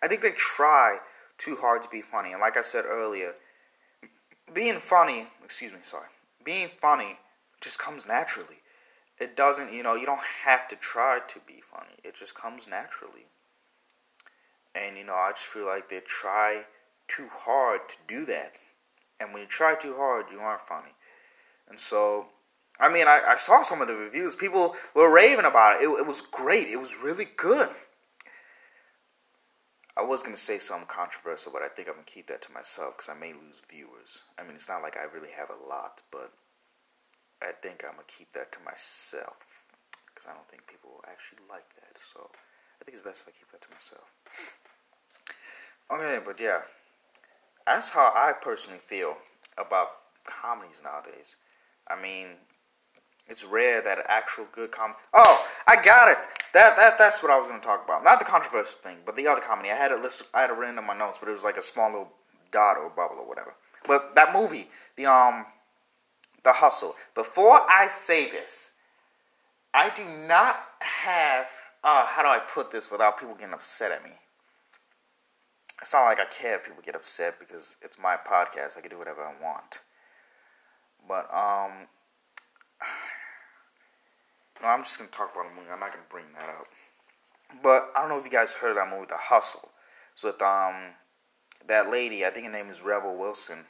I think they try too hard to be funny, and like I said earlier, being funny, excuse me, sorry, being funny just comes naturally. It doesn't, you know, you don't have to try to be funny. It just comes naturally. And you know, I just feel like they try too hard to do that. And when you try too hard, you aren't funny. And so I mean, I, I saw some of the reviews. People were raving about it. it. It was great. It was really good. I was going to say something controversial, but I think I'm going to keep that to myself because I may lose viewers. I mean, it's not like I really have a lot, but I think I'm to keep that to myself because I don't think people will actually like that. So I think it's best if I keep that to myself. Okay, but yeah, that's how I personally feel about comedies nowadays. I mean, it's rare that actual good comedy. Oh, I got it. That that that's what I was to talk about. Not the controversial thing, but the other comedy. I had it listed. I had it written in my notes, but it was like a small little dot or bubble or whatever. But that movie, the um, the hustle. Before I say this, I do not have. Uh, how do I put this without people getting upset at me? It's not like I care if people get upset because it's my podcast. I can do whatever I want. But um, no, I'm just gonna talk about the movie. I'm not gonna bring that up. But I don't know if you guys heard of that movie, The Hustle. It's with um that lady. I think her name is Rebel Wilson.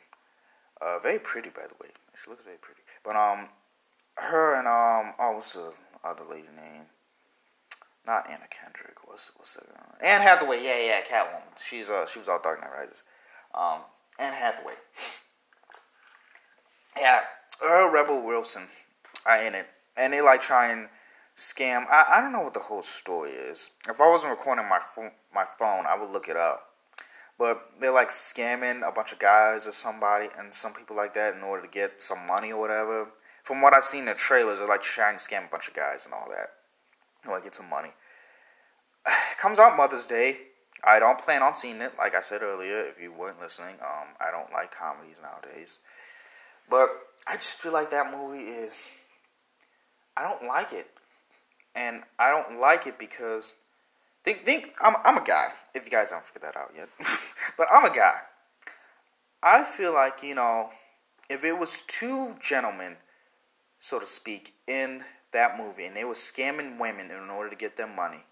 Uh, very pretty, by the way. She looks very pretty. But um, her and um, oh, what's the other lady name? Not Anna Kendrick. What's what's her? Uh, Anne Hathaway. Yeah, yeah, Catwoman. She's uh, she was all Dark Knight Rises. Um, Anne Hathaway. Yeah, her Rebel Wilson are in it and they like try and scam. I, I don't know what the whole story is. If I wasn't recording my phone, my phone, I would look it up. But they're like scamming a bunch of guys or somebody and some people like that in order to get some money or whatever. From what I've seen in the trailers, they're like trying to scam a bunch of guys and all that. In order to get some money. Comes out Mother's Day. I don't plan on seeing it. Like I said earlier, if you weren't listening, um, I don't like comedies nowadays. But I just feel like that movie is I don't like it, and I don't like it because think think I'm I'm a guy. If you guys don't figure that out yet, but I'm a guy. I feel like you know, if it was two gentlemen, so to speak, in that movie, and they were scamming women in order to get their money,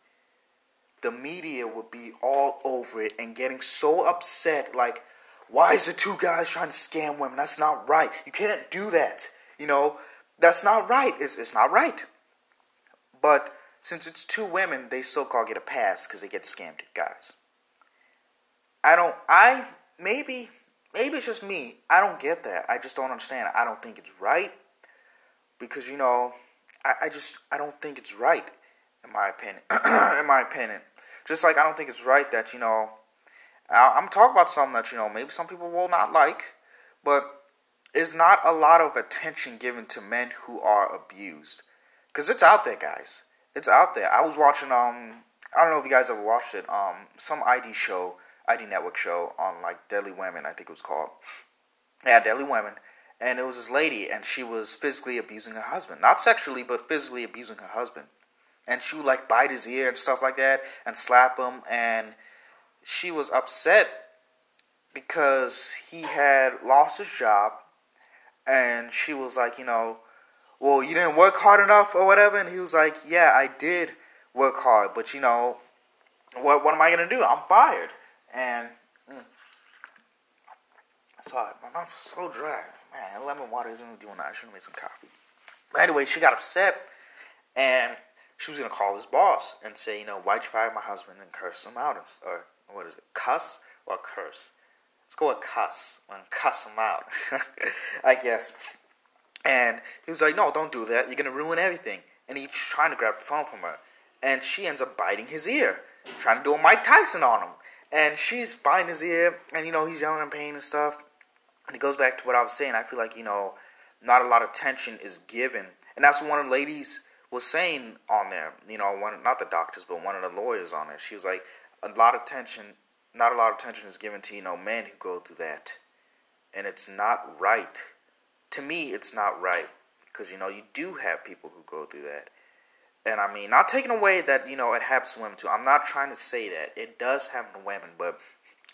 the media would be all over it and getting so upset, like, why is the two guys trying to scam women? That's not right. You can't do that. You know, that's not right. It's, it's not right. But since it's two women, they so called get a pass because they get scammed guys. I don't. I maybe maybe it's just me. I don't get that. I just don't understand. I don't think it's right because you know I, I just I don't think it's right in my opinion. in my opinion, just like I don't think it's right that you know I'm talking about something that you know maybe some people will not like, but is not a lot of attention given to men who are abused because it's out there, guys. It's out there. I was watching um I don't know if you guys ever watched it um some ID show ID network show on like Deadly Women I think it was called. Yeah, Deadly Women. And it was this lady, and she was physically abusing her husband. Not sexually, but physically abusing her husband. And she would like bite his ear and stuff like that, and slap him. And she was upset because he had lost his job. And she was like, you know, well, you didn't work hard enough or whatever. And he was like, yeah, I did work hard, but you know, what what am I gonna do? I'm fired. And mm, sorry, my mouth's so dry. Man, lemon water isn't doing that. I should have made some coffee. But anyway, she got upset, and she was gonna call his boss and say, you know, why'd you fire my husband and curse him out, or what is it, cuss or curse? Let's go with cuss. And cuss him out, I guess. And he was like, no, don't do that. You're going to ruin everything. And he's trying to grab the phone from her. And she ends up biting his ear, trying to do a Mike Tyson on him. And she's biting his ear, and, you know, he's yelling in pain and stuff. And it goes back to what I was saying. I feel like, you know, not a lot of attention is given. And that's what one of the ladies was saying on there. You know, one not the doctors, but one of the lawyers on there. She was like, a lot of attention, not a lot of attention is given to, you know, men who go through that. And it's not right to me, it's not right because you know you do have people who go through that, and I mean, not taking away that you know it happens to women too. I'm not trying to say that it does happen to women, but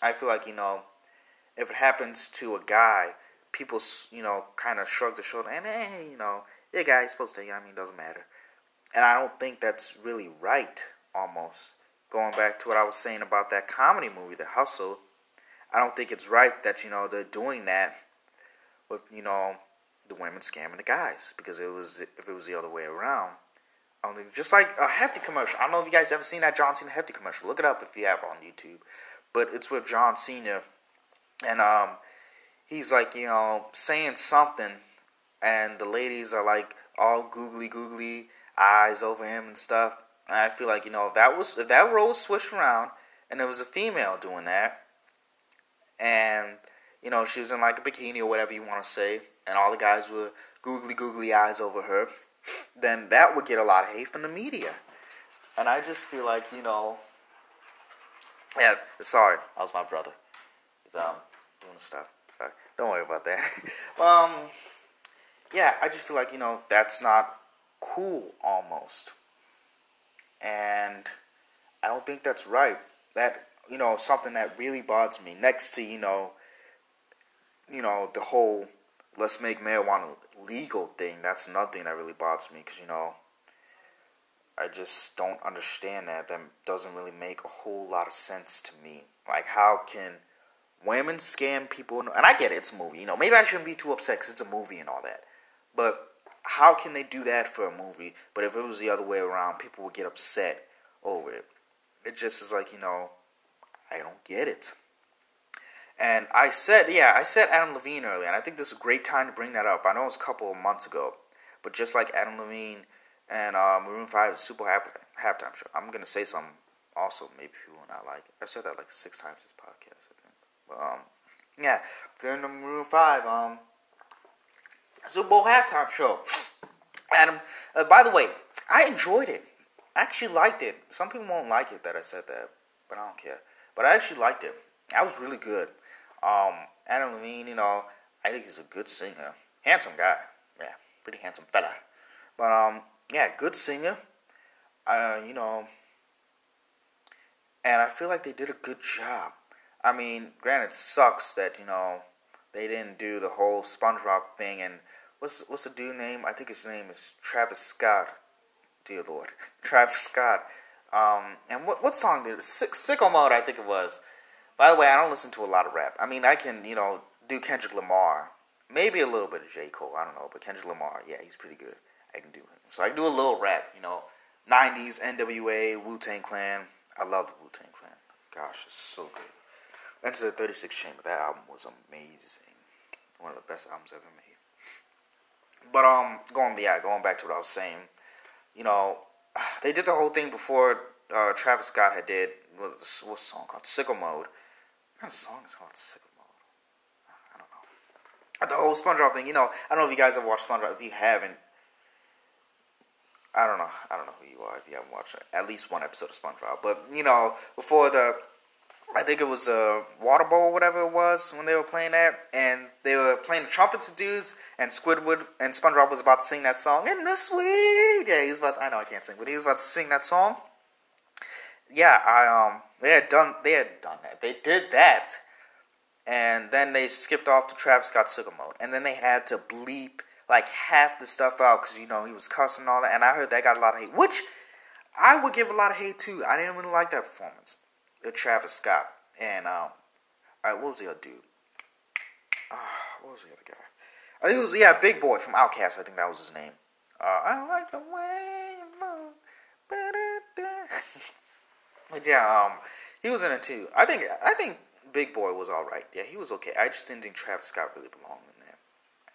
I feel like you know if it happens to a guy, people you know kind of shrug their shoulder and hey, you know, yeah, guy, he's supposed to. You know, I mean, it doesn't matter, and I don't think that's really right. Almost going back to what I was saying about that comedy movie, The Hustle. I don't think it's right that you know they're doing that with you know the women scamming the guys because it was if it was the other way around. Only just like a hefty commercial. I don't know if you guys ever seen that John Cena hefty commercial. Look it up if you have on YouTube. But it's with John Cena, and um, he's like you know saying something, and the ladies are like all googly googly eyes over him and stuff. And I feel like you know if that was if that role was switched around and it was a female doing that, and you know she was in like a bikini or whatever you want to say, and all the guys were googly googly eyes over her, then that would get a lot of hate from the media. And I just feel like, you know, yeah, sorry, that was my brother. He's um, doing stuff. Sorry. Don't worry about that. um, yeah, I just feel like, you know, that's not cool almost. And I don't think that's right. That, you know, something that really bothers me next to, you know, you know, the whole let's make marijuana legal thing, that's nothing that really bothers me because, you know, I just don't understand that. That doesn't really make a whole lot of sense to me. Like, how can women scam people? And I get it, it's a movie. You know, maybe I shouldn't be too upset because it's a movie and all that. But how can they do that for a movie? But if it was the other way around, people would get upset over it. It just is like, you know, I don't get it. And I said, yeah, I said Adam Levine earlier, and I think this is a great time to bring that up. I know it was a couple of months ago, but just like Adam Levine and uh, Maroon 5 Super half- Halftime Show, I'm going to say something also maybe people will not like it. I said that like six times this podcast, I think. But, um, yeah, during the Maroon 5 um, Super Bowl halftime show. Adam, uh, by the way, I enjoyed it. I actually liked it. Some people won't like it that I said that, but I don't care. But I actually liked it. That was really good. Um, Adam Levine, you know, I think he's a good singer. Handsome guy. Yeah, pretty handsome fella. But, um, yeah, good singer. Uh, you know, and I feel like they did a good job. I mean, granted, sucks that, you know, they didn't do the whole SpongeBob thing. And what's what's the dude name? I think his name is Travis Scott. Dear Lord, Travis Scott. Um, and what what song did it? Sick, Sicko Mode, I think it was. By the way, I don't listen to a lot of rap. I mean, I can, you know, do Kendrick Lamar, maybe a little bit of J. Cole. I don't know, but Kendrick Lamar, yeah, he's pretty good. I can do him. So I can do a little rap, you know, '90s NWA, Wu Tang Clan. I love the Wu Tang Clan. Gosh, it's so good. Enter the 36 Chamber. That album was amazing. One of the best albums ever made. But um, going yeah, going back to what I was saying, you know, they did the whole thing before uh, Travis Scott had did what's what song called Sicko Mode. What kind of song is called Sicko Mode? I don't know. The whole SpongeBob thing, you know, I don't know if you guys have watched SpongeBob. If you haven't, I don't know. I don't know who you are if you haven't watched at least one episode of SpongeBob. But you know, before the, I think it was a water bowl, whatever it was, when they were playing that, and they were playing the trumpets and dudes, and Squidward and SpongeBob was about to sing that song in the sweet. Yeah, he was about. To, I know I can't sing, but he was about to sing that song. Yeah, I um, they had done, they had done that. They did that, and then they skipped off to Travis Scott Sicko Mode, and then they had to bleep like half the stuff out because you know he was cussing and all that, and I heard that got a lot of hate, which I would give a lot of hate too. I didn't really like that performance, the Travis Scott and um, all right, what was the other dude? Uh, what was the other guy? I think it was yeah, Big Boi from Outkast. I think that was his name. Uh, I like the way you move. But yeah, um, he was in it too. I think I think Big Boi was all right. Yeah, he was okay. I just didn't think Travis Scott really belonged in that.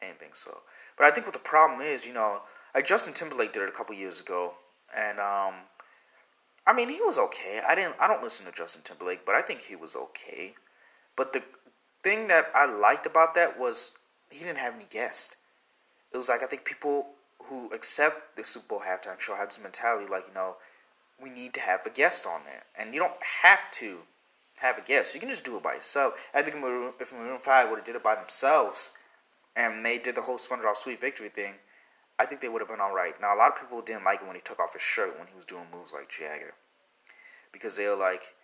I didn't think so. But I think what the problem is, you know, like Justin Timberlake did it a couple years ago, and um, I mean he was okay. I didn't, I don't listen to Justin Timberlake, but I think he was okay. But the thing that I liked about that was he didn't have any guests. It was like I think people who accept the Super Bowl halftime show have this mentality like you know we need to have a guest on there, and you don't have to have a guest. You can just do it by yourself. I think if Maroon Five would have did it by themselves and they did the whole SpongeBob Sweet Victory thing, I think they would have been all right. Now, a lot of people didn't like it when he took off his shirt when he was doing moves like Jagger, because they were like,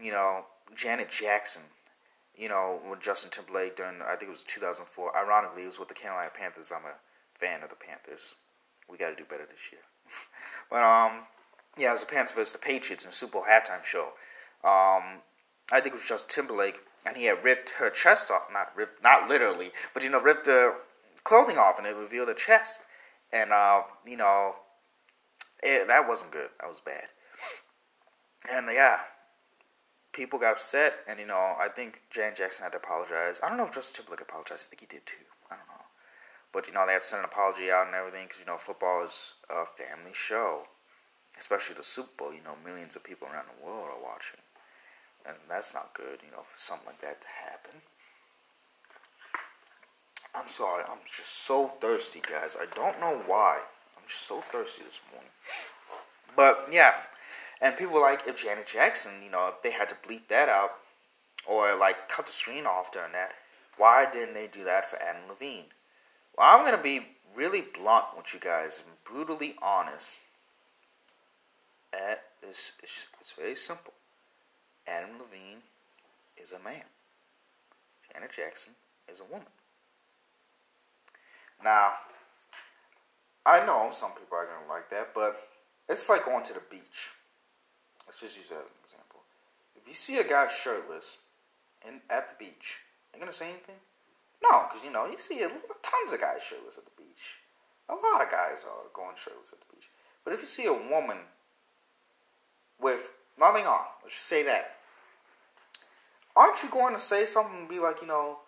you know, Janet Jackson, you know, with Justin Timberlake during I think it was 2004. Ironically, it was with the Carolina Panthers. I'm a fan of the Panthers. We got to do better this year. but um, yeah, it was the Panthers versus the Patriots in the Super Bowl halftime show. Um, I think it was just Timberlake and he had ripped her chest off. Not ripped, not literally, but you know, ripped the clothing off, and it revealed her chest. And uh, you know, it, that wasn't good. That was bad. And yeah, people got upset, and you know, I think Jan Jackson had to apologize. I don't know if Justin Timberlake apologized. I think he did too. I don't know, but you know, they had to send an apology out and everything because you know, football is a family show, especially the Super Bowl. You know, millions of people around the world are watching. And that's not good, you know, for something like that to happen. I'm sorry, I'm just so thirsty, guys. I don't know why. I'm just so thirsty this morning. But yeah, and people like if Janet Jackson, you know, if they had to bleep that out or like cut the screen off during that, why didn't they do that for Adam Levine? Well, I'm gonna be really blunt with you guys and brutally honest. At this, it's, it's very simple. Adam Levine is a man. Janet Jackson is a woman. Now, I know some people are going to like that, but it's like going to the beach. Let's just use that as an example. If you see a guy shirtless in, at the beach, are you going to say anything? No, because, you know, you see tons of guys shirtless at the beach. A lot of guys are going shirtless at the beach. But if you see a woman with nothing on, let's just say that, aren't you going to say something and be like, you know,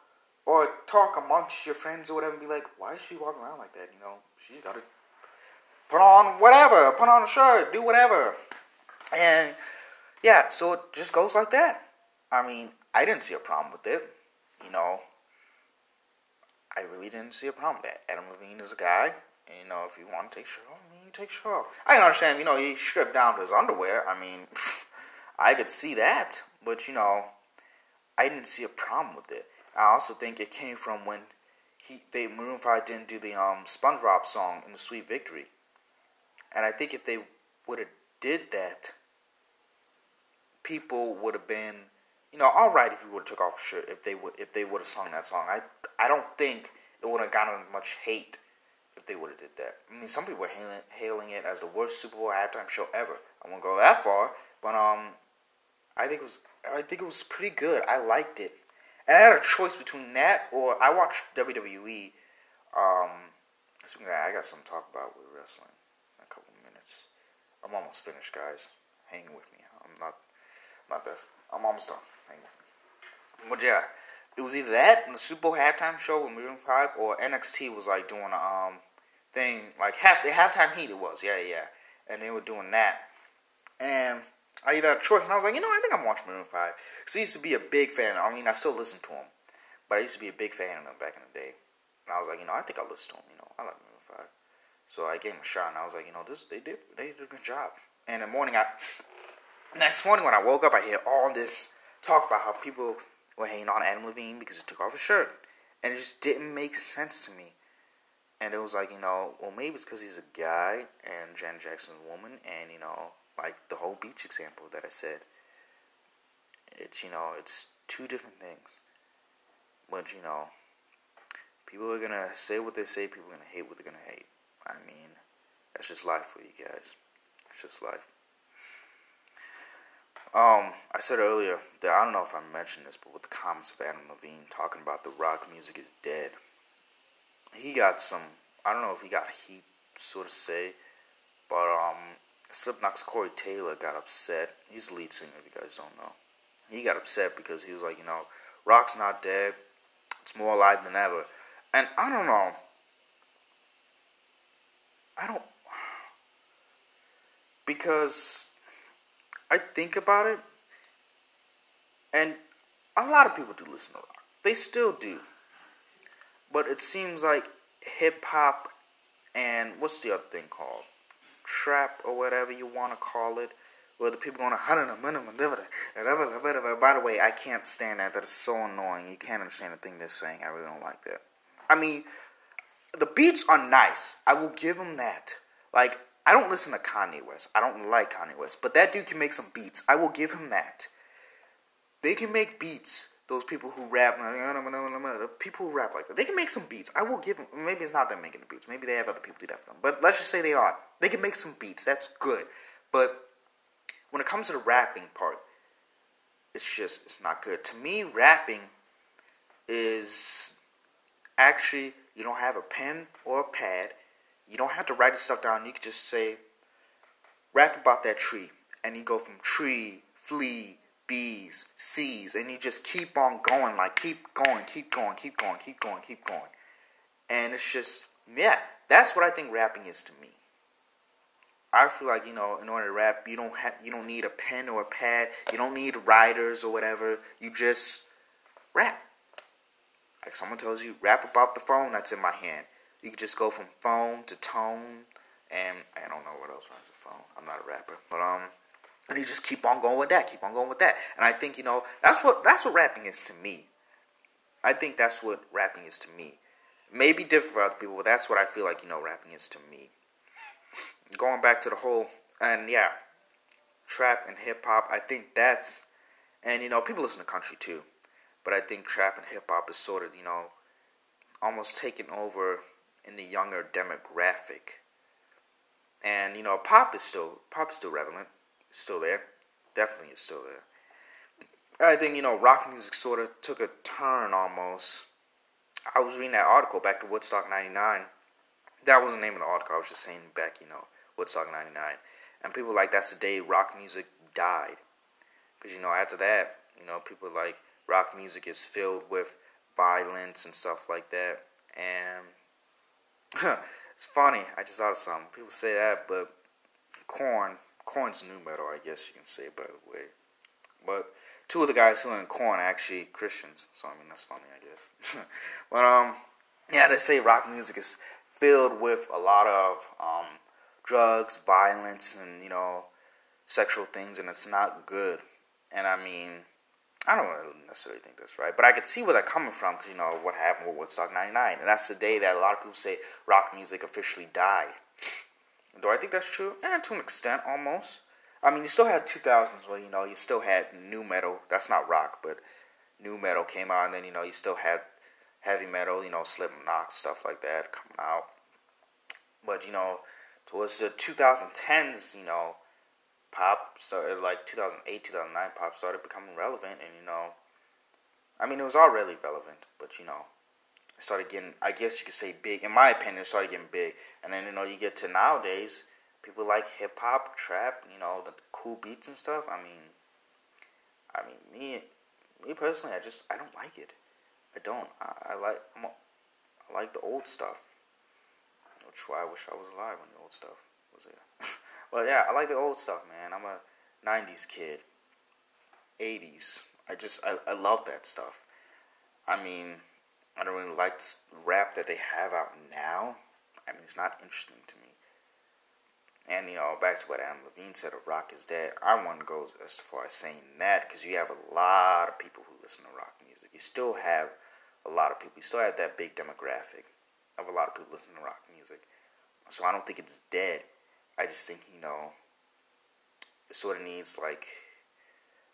or talk amongst your friends or whatever and be like, why is she walking around like that? You know, she's got to put on whatever, put on a shirt, do whatever. And yeah, so it just goes like that. I mean, I didn't see a problem with it. You know, I really didn't see a problem with that. Adam Levine is a guy. And, you know, if you want to take shirt off, you take shirt off. I can understand, you know, he stripped down to his underwear. I mean, I could see that. But, you know, I didn't see a problem with it. I also think it came from when he they Maroon Five didn't do the um SpongeBob song in the Sweet Victory, and I think if they would have did that, people would have been, you know, all right if we would have took off shirt if they would if they would have sung that song. I I don't think it would have gotten much hate if they would have did that. I mean, some people are hailing, hailing it as the worst Super Bowl halftime show ever. I won't go that far, but um, I think it was I think it was pretty good. I liked it, and I had a choice between that or I watched WWE. Um, that, I got something to talk about with wrestling in a couple minutes. I'm almost finished, guys. Hang with me. I'm not, not that. I'm almost done. Hang with me. But yeah, it was either that in the Super Bowl halftime show with Maroon Five, or NXT was like doing a um thing like half the halftime heat. It was yeah yeah, and they were doing that, and I either had a choice, and I was like, you know, I think I'm watching Maroon Five because I used to be a big fan. I mean, I still listen to them, but I used to be a big fan of them back in the day, and I was like, you know, I think I'll listen to them. You know, I like Maroon Five, so I gave them a shot, and I was like, you know, this they did they did a good job. And the morning, I next morning when I woke up, I hear all this talk about how people were hating on Adam Levine because he took off his shirt, and it just didn't make sense to me. And it was like, you know, well, maybe it's because he's a guy and Janet Jackson's a woman, and, you know, like the whole beach example that I said. It's, you know, it's two different things. But, you know, people are going to say what they say, people are going to hate what they're going to hate. I mean, that's just life for you guys. It's just life. Um, I said earlier that I don't know if I mentioned this, but with the comments of Adam Levine talking about the rock music is dead, he got some. I don't know if he got heat, so to say, but um, Slipknot's Corey Taylor got upset. He's the lead singer, if you guys don't know. He got upset because he was like, you know, rock's not dead. It's more alive than ever. And I don't know. I don't. Because I think about it, and a lot of people do listen to rock. They still do. But it seems like hip hop and what's the other thing called? Trap or whatever you want to call it. Where the people going to By the way, I can't stand that. That is so annoying. You can't understand the thing they're saying. I really don't like that. I mean, the beats are nice. I will give them that. Like, I don't listen to Kanye West. I don't like Kanye West. But that dude can make some beats. I will give him that. They can make beats those people who rap, people who rap like that, they can make some beats. I will give them. Maybe it's not them making the beats. Maybe they have other people do that for them. But let's just say they are. They can make some beats. That's good. But when it comes to the rapping part, it's just it's not good. To me, rapping is actually you don't have a pen or a pad. You don't have to write the stuff down. You can just say, rap about that tree, and you go from tree, flea, bees, C's, and you just keep on going, like keep going, keep going, keep going, keep going, keep going. And it's just, yeah, that's what I think rapping is to me. I feel like you know, in order to rap, you don't have, you don't need a pen or a pad, you don't need writers or whatever. You just rap. Like someone tells you, rap about the phone that's in my hand. You can just go from phone to tone, and I don't know what else rhymes with phone. I'm not a rapper, but um. And you just keep on going with that, keep on going with that. And I think, you know, that's what that's what rapping is to me. I think that's what rapping is to me. Maybe different for other people, but that's what I feel like, you know, rapping is to me. Going back to the whole and yeah, trap and hip hop, I think that's and you know, people listen to country too. But I think trap and hip hop is sort of, you know, almost taken over in the younger demographic. And you know, pop is still pop is still relevant still there. Definitely is still there. I think, you know, rock music sort of took a turn almost. I was reading that article back to Woodstock 99. That wasn't the name of the article. I was just saying back, you know, Woodstock 99. And people like, that's the day rock music died. Because, you know, after that, you know, people like rock music is filled with violence and stuff like that. And it's funny. I just thought of something. People say that, but Korn, Korn's nu metal, I guess you can say, by the way. But two of the guys who are in Korn are actually Christians, so I mean that's funny, I guess. but um, yeah, they say rock music is filled with a lot of um, drugs, violence, and you know, sexual things, and it's not good. And I mean, I don't necessarily think that's right, but I could see where they're coming from because you know what happened with Woodstock '99, and that's the day that a lot of people say rock music officially died. Do I think that's true? Eh, to an extent, almost. I mean, you still had 2000s where, you know, you still had nu metal. That's not rock, but nu metal came out, and then, you know, you still had heavy metal, you know, Slipknot, stuff like that coming out. But, you know, towards the 2010s, you know, pop started, uh, like 2008, 2009, pop started becoming relevant, and, you know, I mean, it was already relevant, but, you know, it started getting, I guess you could say big. In my opinion, it started getting big. And then, you know, you get to nowadays, people like hip hop, trap, you know, the cool beats and stuff. I mean, I mean, me, me personally, I just I don't like it. I don't. I, I like I'm a, I like the old stuff. Which why I wish I was alive when the old stuff was but yeah, I like the old stuff, man. I'm a '90s kid, '80s. I just I, I love that stuff. I mean, I don't really like rap that they have out now. I mean, it's not interesting to me. And you know, back to what Adam Levine said of rock is dead. I wouldn't go as far as saying that because you have a lot of people who listen to rock music. You still have a lot of people. You still have that big demographic of a lot of people listening to rock music. So I don't think it's dead. I just think you know, it sort of needs like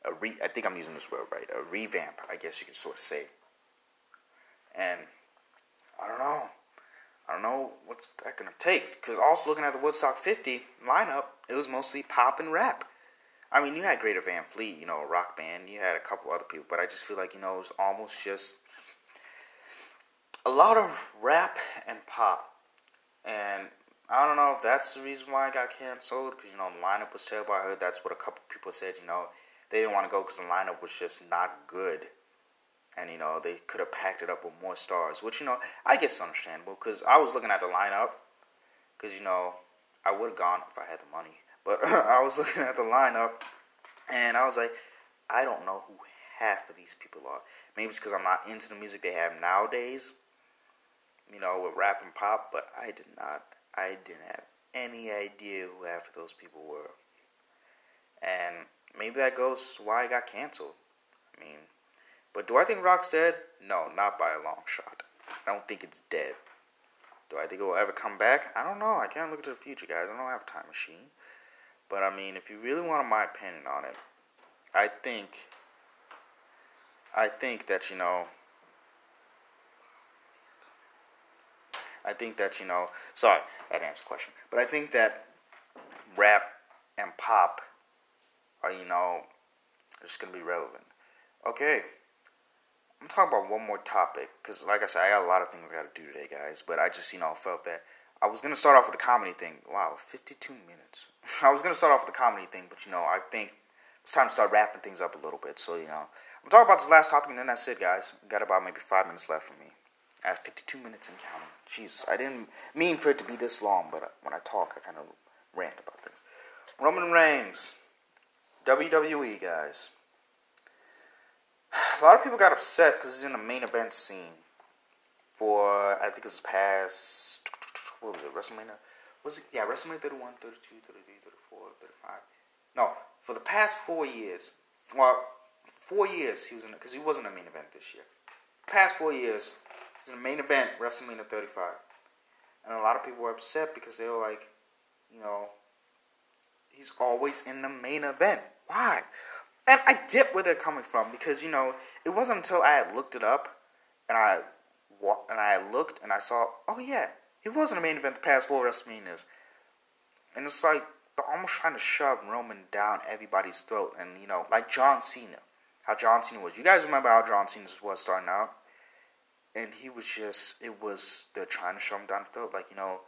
a re. I think I'm using this word right. A revamp, I guess you could sort of say. And I don't know. I don't know what's that gonna take. Because also looking at the Woodstock 50 lineup, it was mostly pop and rap. I mean, you had Greta Van Fleet, you know, a rock band. You had a couple other people, but I just feel like you know it was almost just a lot of rap and pop. And I don't know if that's the reason why I got canceled because you know the lineup was terrible. I heard that's what a couple people said. You know, they didn't want to go because the lineup was just not good and you know they could have packed it up with more stars, which you know I guess understandable because I was looking at the lineup because you know I would have gone if I had the money, but I was looking at the lineup and I was like, I don't know who half of these people are. Maybe it's because I'm not into the music they have nowadays, you know, with rap and pop. But I did not, I didn't have any idea who half of those people were, and maybe that goes why I got canceled. I mean but do I think Rock's dead? No, not by a long shot. I don't think it's dead. Do I think it will ever come back? I don't know. I can't look into the future, guys. I don't have a time machine. But I mean, if you really want my opinion on it, I think I think that, you know, I think that, you know, sorry, that answered the question. But I think that rap and pop are, you know, just going to be relevant. Okay. I'm talking about one more topic because, like I said, I got a lot of things I got to do today, guys. But I just, you know, felt that I was gonna start off with the comedy thing. Wow, 52 minutes. I was gonna start off with the comedy thing, but you know, I think it's time to start wrapping things up a little bit. So you know, I'm talking about this last topic, and then that's it, guys. got about maybe five minutes left for me. I have 52 minutes and counting. Jesus, I didn't mean for it to be this long, but when I talk, I kind of rant about things. Roman Reigns, WWE, guys a lot of people got upset because he's in the main event scene for I think it's past what was it WrestleMania was it yeah WrestleMania 31 32 33 34 35 no for the past four years well four years he was in because he wasn't the main event this year past four years in the main event WrestleMania 35 and a lot of people were upset because they were like you know he's always in the main event. Why? And I get where they're coming from because you know it wasn't until I had looked it up and I and I looked and I saw oh yeah he was in the main event the past four WrestleManias, and it's like they're almost trying to shove Roman down everybody's throat and you know like John Cena how John Cena was. You guys remember how John Cena was starting out and he was just it was they're trying to shove him down the throat like you know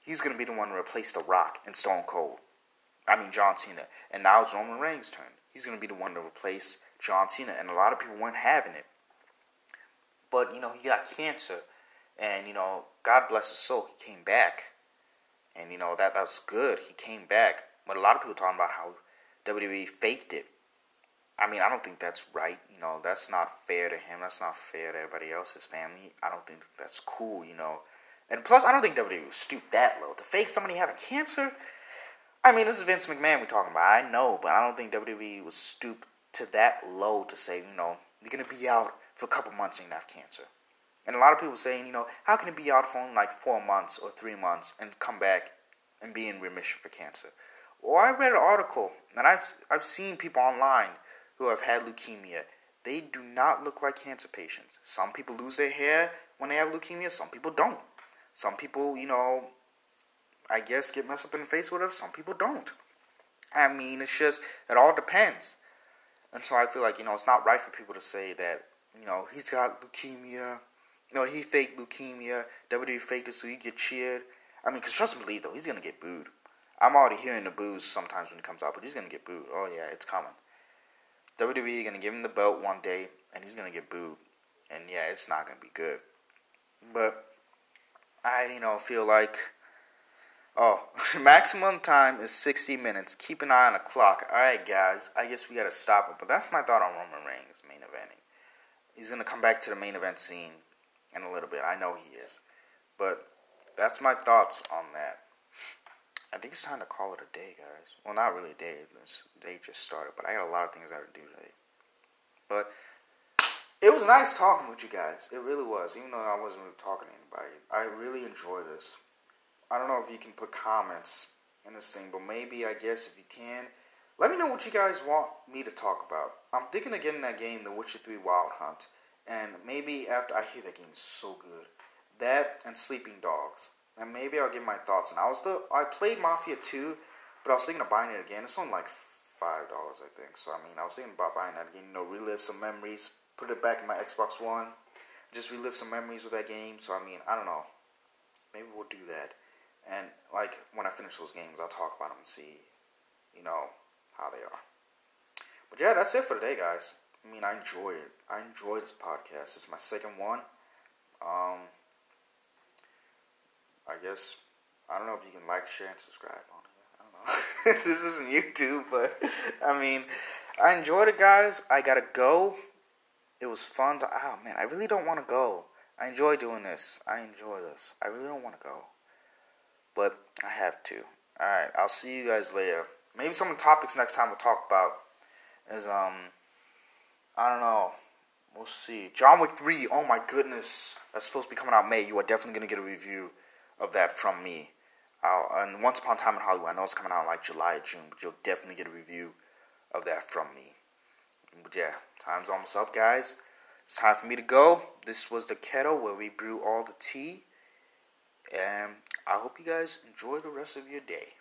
he's gonna be the one to replace The Rock and Stone Cold I mean John Cena and now it's Roman Reigns' turn he's to be the one to replace John Cena. And a lot of people weren't having it. But, you know, he got cancer. And, you know, God bless his soul, he came back. And, you know, that that's good. He came back. But a lot of people talking about how WWE faked it. I mean, I don't think that's right. You know, that's not fair to him. That's not fair to everybody else, his family. I don't think that's cool, you know. And plus, I don't think WWE would stoop that low. To fake somebody having cancer, I mean, this is Vince McMahon we're talking about. I know, but I don't think WWE would stoop to that low to say, you know, you're going to be out for a couple months and you have cancer. And a lot of people saying, you know, how can it be out for like four months or three months and come back and be in remission for cancer? Well, I read an article, and I've, I've seen people online who have had leukemia. They do not look like cancer patients. Some people lose their hair when they have leukemia, some people don't. Some people, you know, I guess, get messed up in the face with it. Some people don't. I mean, it's just, it all depends. And so I feel like, you know, it's not right for people to say that, you know, he's got leukemia. No, he faked leukemia. WWE faked it so he get cheered. I mean, because trust me, believe, though, he's going to get booed. I'm already hearing the boos sometimes when it comes out, but he's gonna get booed. Oh yeah, it's coming. WWE gonna give him the belt one day, and he's gonna get booed, and yeah, it's not gonna be good. But I, you know, feel like oh, maximum time is 60 minutes. Keep an eye on the clock. All right, guys, I guess we gotta stop it. But that's my thought on Roman Reigns main eventing. He's gonna come back to the main event scene in a little bit. I know he is, but that's my thoughts on that. Think it's time to call it a day, guys. Well, not really a day. This day just started, but I got a lot of things I got to do today. But it was nice talking with you guys. It really was, even though I wasn't really talking to anybody. I really enjoy this. I don't know if you can put comments in this thing, but maybe I guess if you can, let me know what you guys want me to talk about. I'm thinking of getting that game, The Witcher 3 Wild Hunt, and maybe after I hear that game is so good, that and Sleeping Dogs and maybe I'll give my thoughts. And I was the I played Mafia 2, but I was thinking of buying it again. It's only like five dollars, I think. So I mean, I was thinking about buying that again. You know, relive some memories, put it back in my Xbox One, just relive some memories with that game. So I mean, I don't know. Maybe we'll do that. And like when I finish those games, I'll talk about them and see, you know, how they are. But yeah, that's it for today, guys. I mean, I enjoyed it. I enjoyed this podcast. It's my second one. Um, I guess I don't know if you can like, share, and subscribe on it. I don't know. this isn't YouTube, but I mean, I enjoyed it, guys. I gotta go. It was fun. To, oh man, I really don't want to go. I enjoy doing this. I enjoy this. I really don't want to go, but I have to. All right, I'll see you guys later. Maybe some of the topics next time we'll talk about is um, I don't know. We'll see. John Wick 3, oh my goodness. That's supposed to be coming out May. You are definitely going to get a review of that from me. Uh, and Once Upon a Time in Hollywood, I know it's coming out like July or June, but you'll definitely get a review of that from me. But yeah, time's almost up, guys. It's time for me to go. This was the kettle where we brew all the tea. And I hope you guys enjoy the rest of your day.